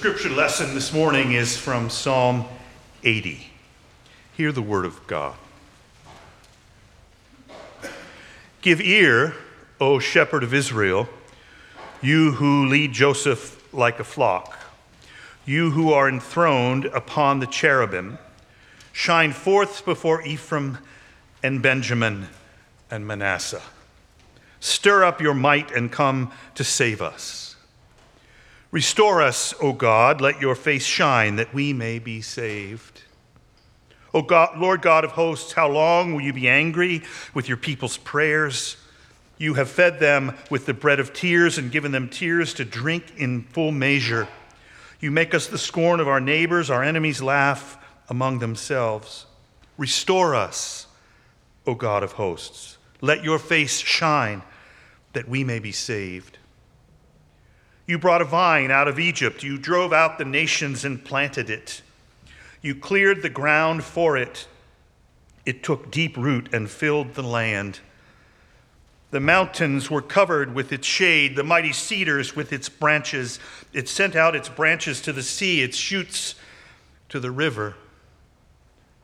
Scripture lesson this morning is from Psalm 80. Hear the word of God. Give ear, O shepherd of Israel, you who lead Joseph like a flock, you who are enthroned upon the cherubim. Shine forth before Ephraim and Benjamin and Manasseh. Stir up your might and come to save us. Restore us, O God, let your face shine that we may be saved. O God, Lord God of hosts, how long will you be angry with your people's prayers? You have fed them with the bread of tears and given them tears to drink in full measure. You make us the scorn of our neighbors, our enemies laugh among themselves. Restore us, O God of hosts. Let your face shine that we may be saved. You brought a vine out of Egypt. You drove out the nations and planted it. You cleared the ground for it. It took deep root and filled the land. The mountains were covered with its shade, the mighty cedars with its branches. It sent out its branches to the sea, its shoots to the river.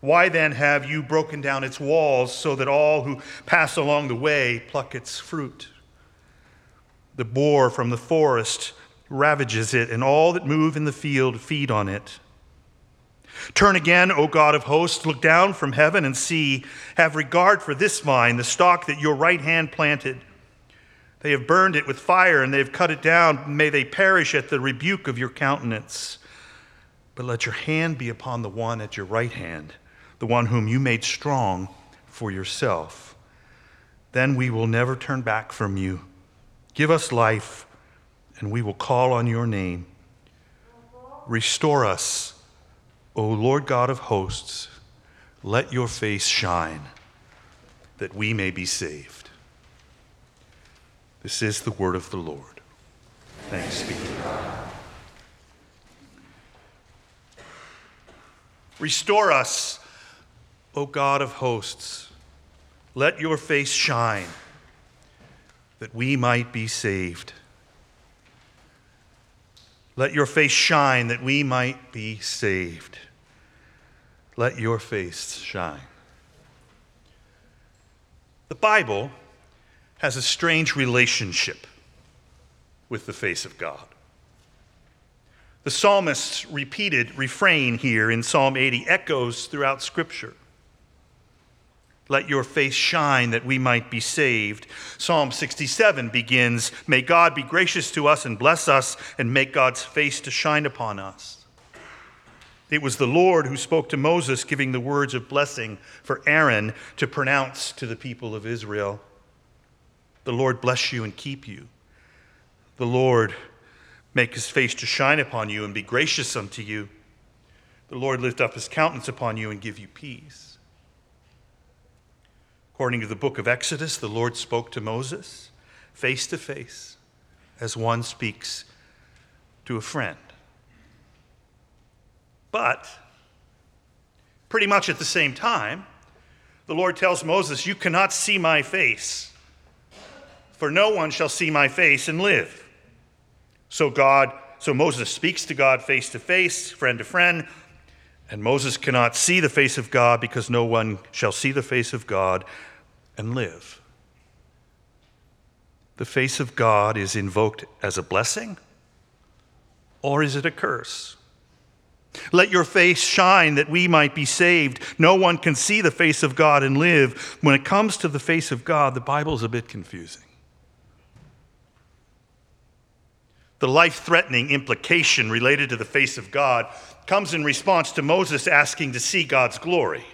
Why then have you broken down its walls so that all who pass along the way pluck its fruit? The boar from the forest ravages it, and all that move in the field feed on it. Turn again, O God of hosts, look down from heaven and see. Have regard for this vine, the stock that your right hand planted. They have burned it with fire and they have cut it down. May they perish at the rebuke of your countenance. But let your hand be upon the one at your right hand, the one whom you made strong for yourself. Then we will never turn back from you. Give us life, and we will call on your name. Restore us, O Lord God of hosts. Let your face shine, that we may be saved. This is the word of the Lord. Thanks be to God. Restore us, O God of hosts. Let your face shine that we might be saved. Let your face shine that we might be saved. Let your face shine. The Bible has a strange relationship with the face of God. The psalmist's repeated refrain here in Psalm 80 echoes throughout Scripture. Let your face shine that we might be saved. Psalm 67 begins May God be gracious to us and bless us, and make God's face to shine upon us. It was the Lord who spoke to Moses, giving the words of blessing for Aaron to pronounce to the people of Israel. The Lord bless you and keep you. The Lord make his face to shine upon you and be gracious unto you. The Lord lift up his countenance upon you and give you peace. According to the book of Exodus, the Lord spoke to Moses face to face as one speaks to a friend. But, pretty much at the same time, the Lord tells Moses, You cannot see my face, for no one shall see my face and live. So God, so Moses speaks to God face to face, friend to friend, and Moses cannot see the face of God because no one shall see the face of God and live. The face of God is invoked as a blessing, or is it a curse? Let your face shine that we might be saved. No one can see the face of God and live. When it comes to the face of God, the Bible is a bit confusing. The life threatening implication related to the face of God comes in response to Moses asking to see God's glory.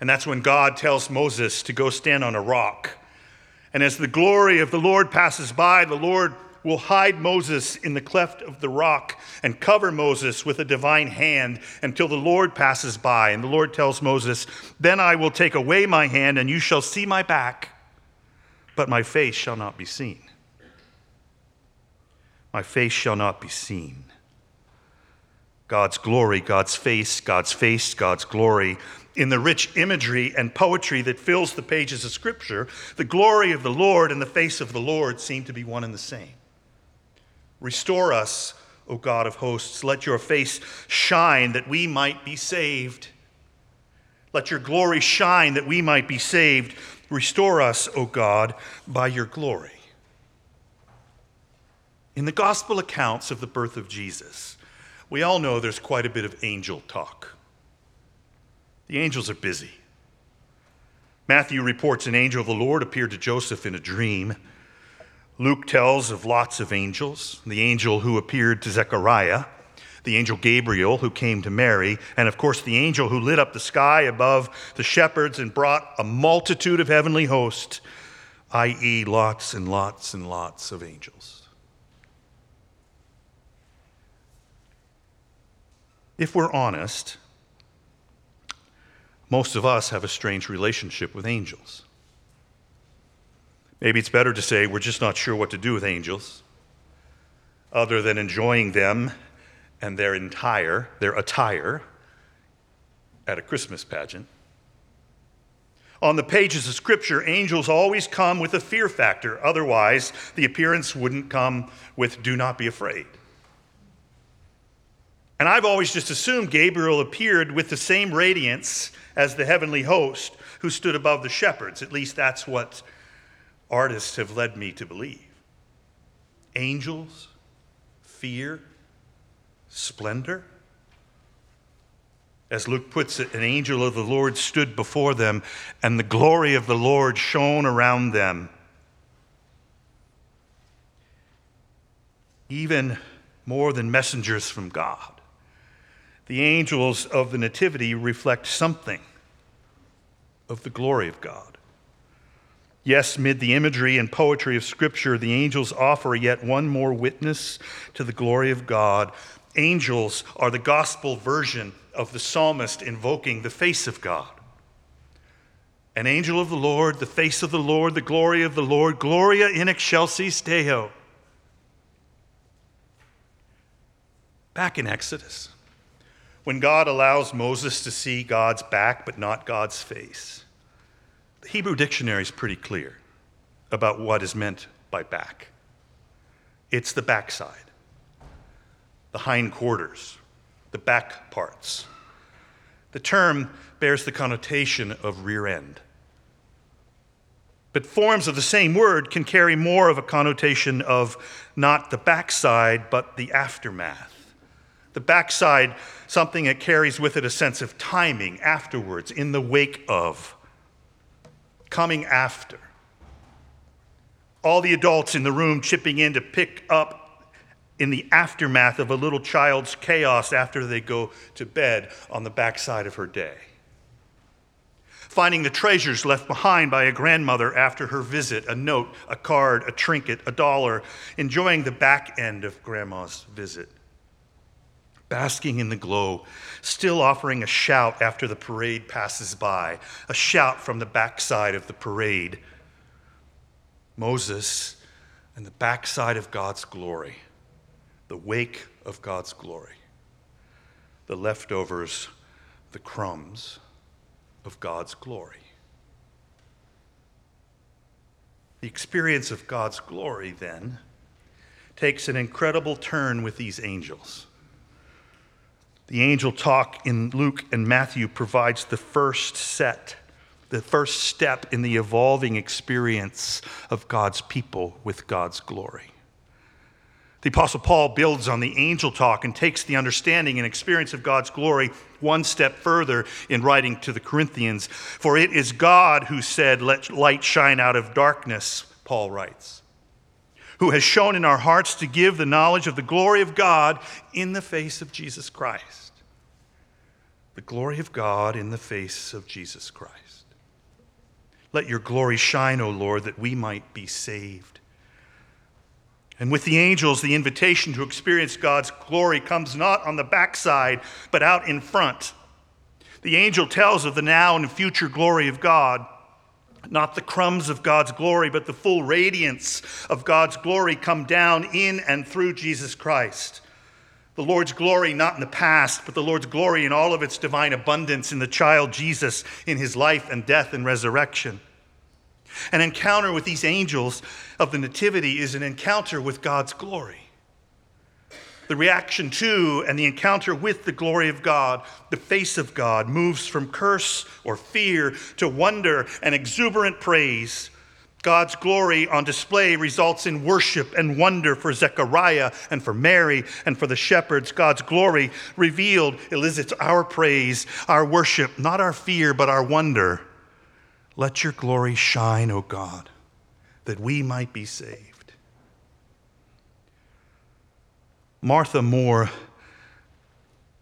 And that's when God tells Moses to go stand on a rock. And as the glory of the Lord passes by, the Lord will hide Moses in the cleft of the rock and cover Moses with a divine hand until the Lord passes by. And the Lord tells Moses, Then I will take away my hand, and you shall see my back, but my face shall not be seen. My face shall not be seen. God's glory, God's face, God's face, God's glory in the rich imagery and poetry that fills the pages of Scripture, the glory of the Lord and the face of the Lord seem to be one and the same. Restore us, O God of hosts. Let your face shine that we might be saved. Let your glory shine that we might be saved. Restore us, O God, by your glory. In the gospel accounts of the birth of Jesus, we all know there's quite a bit of angel talk. The angels are busy. Matthew reports an angel of the Lord appeared to Joseph in a dream. Luke tells of lots of angels the angel who appeared to Zechariah, the angel Gabriel who came to Mary, and of course the angel who lit up the sky above the shepherds and brought a multitude of heavenly hosts, i.e., lots and lots and lots of angels. If we're honest, most of us have a strange relationship with angels. Maybe it's better to say we're just not sure what to do with angels, other than enjoying them and their entire, their attire at a Christmas pageant. On the pages of Scripture, angels always come with a fear factor. Otherwise, the appearance wouldn't come with do not be afraid. And I've always just assumed Gabriel appeared with the same radiance as the heavenly host who stood above the shepherds. At least that's what artists have led me to believe. Angels, fear, splendor. As Luke puts it, an angel of the Lord stood before them, and the glory of the Lord shone around them. Even more than messengers from God, the angels of the Nativity reflect something of the glory of God. Yes, mid the imagery and poetry of Scripture, the angels offer yet one more witness to the glory of God. Angels are the gospel version of the psalmist invoking the face of God. An angel of the Lord, the face of the Lord, the glory of the Lord, Gloria in excelsis Deo. Back in Exodus, when God allows Moses to see God's back but not God's face the Hebrew dictionary is pretty clear about what is meant by back it's the backside, the hindquarters, the back parts. The term bears the connotation of rear end. But forms of the same word can carry more of a connotation of not the backside, but the aftermath. The backside, something that carries with it a sense of timing, afterwards, in the wake of coming after. All the adults in the room chipping in to pick up in the aftermath of a little child's chaos after they go to bed on the backside of her day. Finding the treasures left behind by a grandmother after her visit a note, a card, a trinket, a dollar, enjoying the back end of grandma's visit basking in the glow, still offering a shout after the parade passes by, a shout from the backside of the parade. Moses and the backside of God's glory, the wake of God's glory, the leftovers, the crumbs of God's glory. The experience of God's glory, then, takes an incredible turn with these angels. The angel talk in Luke and Matthew provides the first set, the first step in the evolving experience of God's people with God's glory. The Apostle Paul builds on the angel talk and takes the understanding and experience of God's glory one step further in writing to the Corinthians. For it is God who said, Let light shine out of darkness, Paul writes who has shown in our hearts to give the knowledge of the glory of God in the face of Jesus Christ. The glory of God in the face of Jesus Christ. Let your glory shine, O Lord, that we might be saved. And with the angels, the invitation to experience God's glory comes not on the backside, but out in front. The angel tells of the now and future glory of God not the crumbs of God's glory, but the full radiance of God's glory come down in and through Jesus Christ. The Lord's glory not in the past, but the Lord's glory in all of its divine abundance in the child Jesus in his life and death and resurrection. An encounter with these angels of the Nativity is an encounter with God's glory. The reaction to and the encounter with the glory of God, the face of God, moves from curse or fear to wonder and exuberant praise. God's glory on display results in worship and wonder for Zechariah and for Mary and for the shepherds. God's glory revealed elicits our praise, our worship, not our fear, but our wonder. Let your glory shine, O God, that we might be saved. Martha Moore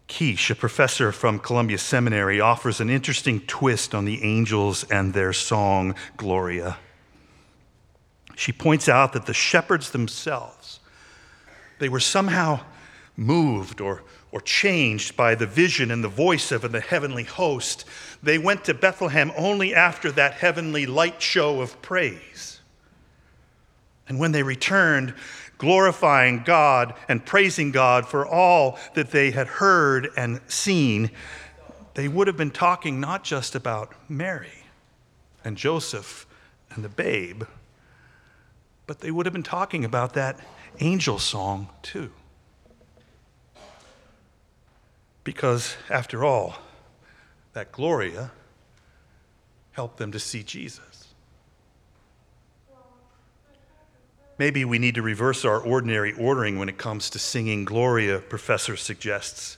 Keish, a professor from Columbia Seminary, offers an interesting twist on the angels and their song, Gloria. She points out that the shepherds themselves, they were somehow moved or, or changed by the vision and the voice of the heavenly host. They went to Bethlehem only after that heavenly light show of praise. And when they returned, glorifying God and praising God for all that they had heard and seen, they would have been talking not just about Mary and Joseph and the babe, but they would have been talking about that angel song too. Because after all, that Gloria helped them to see Jesus. Maybe we need to reverse our ordinary ordering when it comes to singing Gloria, Professor suggests.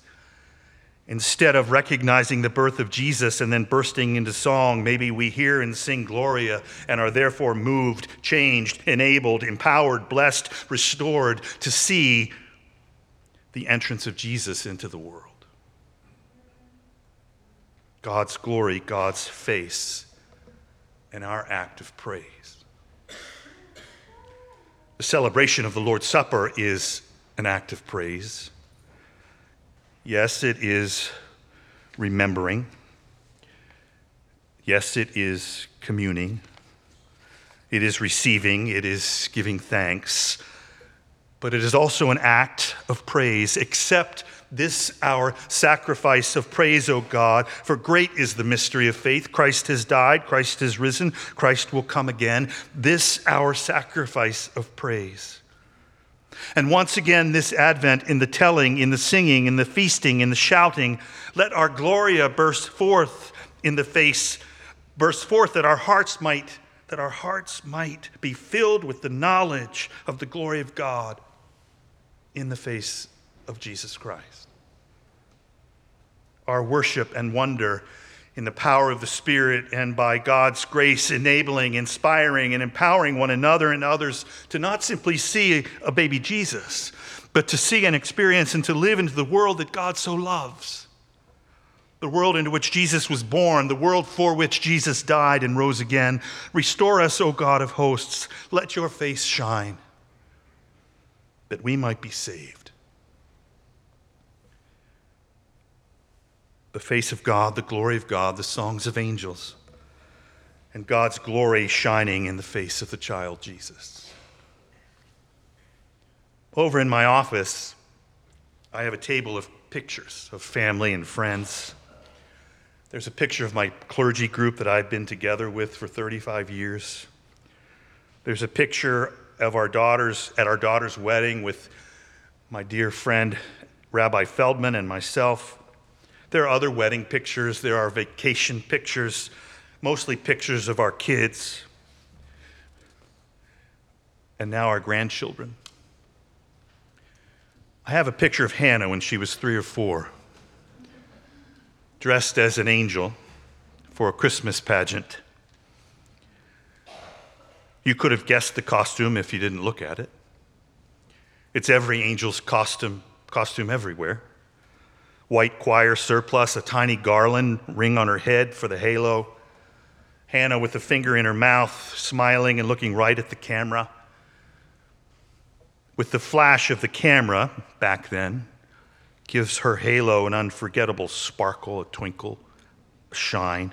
Instead of recognizing the birth of Jesus and then bursting into song, maybe we hear and sing Gloria and are therefore moved, changed, enabled, empowered, blessed, restored to see the entrance of Jesus into the world. God's glory, God's face, and our act of praise. The celebration of the Lord's Supper is an act of praise. Yes, it is remembering. Yes, it is communing. It is receiving. It is giving thanks. But it is also an act of praise, Accept this our sacrifice of praise, O God, for great is the mystery of faith. Christ has died, Christ has risen, Christ will come again. This our sacrifice of praise. And once again, this Advent, in the telling, in the singing, in the feasting, in the shouting, let our Gloria burst forth in the face, burst forth that our hearts might, that our hearts might be filled with the knowledge of the glory of God in the face of Jesus Christ. Our worship and wonder in the power of the Spirit and by God's grace, enabling, inspiring, and empowering one another and others to not simply see a baby Jesus, but to see and experience and to live into the world that God so loves. The world into which Jesus was born, the world for which Jesus died and rose again. Restore us, O God of hosts. Let your face shine, that we might be saved. the face of God, the glory of God, the songs of angels, and God's glory shining in the face of the child Jesus. Over in my office, I have a table of pictures of family and friends. There's a picture of my clergy group that I've been together with for 35 years. There's a picture of our daughters at our daughter's wedding with my dear friend Rabbi Feldman and myself. There are other wedding pictures, there are vacation pictures, mostly pictures of our kids, and now our grandchildren. I have a picture of Hannah when she was three or four, dressed as an angel for a Christmas pageant. You could have guessed the costume if you didn't look at it. It's every angel's costume, costume everywhere white choir surplice, a tiny garland ring on her head for the halo. Hannah with a finger in her mouth, smiling and looking right at the camera. With the flash of the camera back then, gives her halo an unforgettable sparkle, a twinkle, a shine.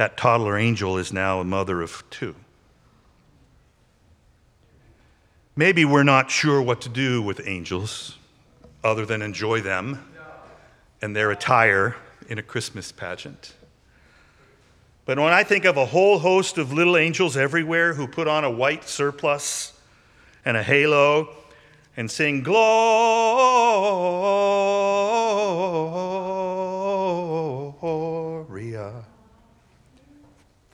That toddler angel is now a mother of two. Maybe we're not sure what to do with angels other than enjoy them and their attire in a Christmas pageant. But when I think of a whole host of little angels everywhere who put on a white surplice and a halo and sing Gloria.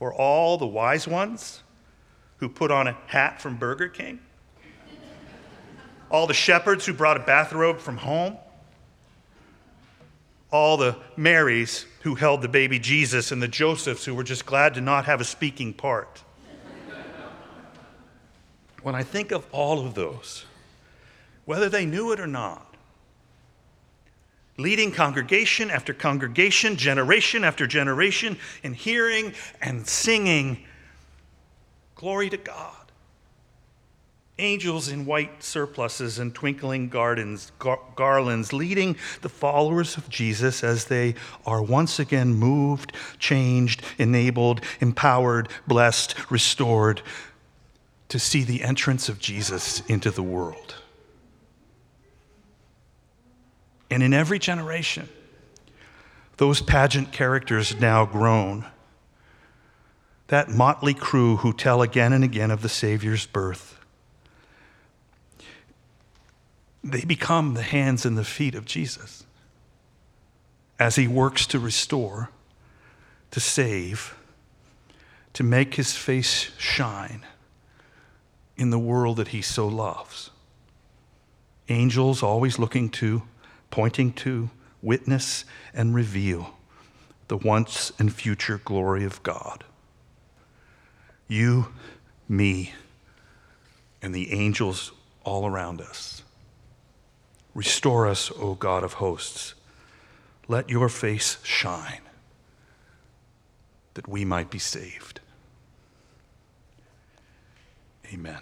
For all the wise ones who put on a hat from Burger King, all the shepherds who brought a bathrobe from home, all the Marys who held the baby Jesus, and the Josephs who were just glad to not have a speaking part. when I think of all of those, whether they knew it or not, leading congregation after congregation, generation after generation, in hearing and singing, Glory to God. Angels in white surplices and twinkling gardens, gar- garlands, leading the followers of Jesus as they are once again moved, changed, enabled, empowered, blessed, restored to see the entrance of Jesus into the world. And in every generation, those pageant characters now grown, that motley crew who tell again and again of the Savior's birth, they become the hands and the feet of Jesus as he works to restore, to save, to make his face shine in the world that he so loves. Angels always looking to, pointing to, witness, and reveal the once and future glory of God. You, me, and the angels all around us. Restore us, O God of hosts. Let your face shine that we might be saved. Amen.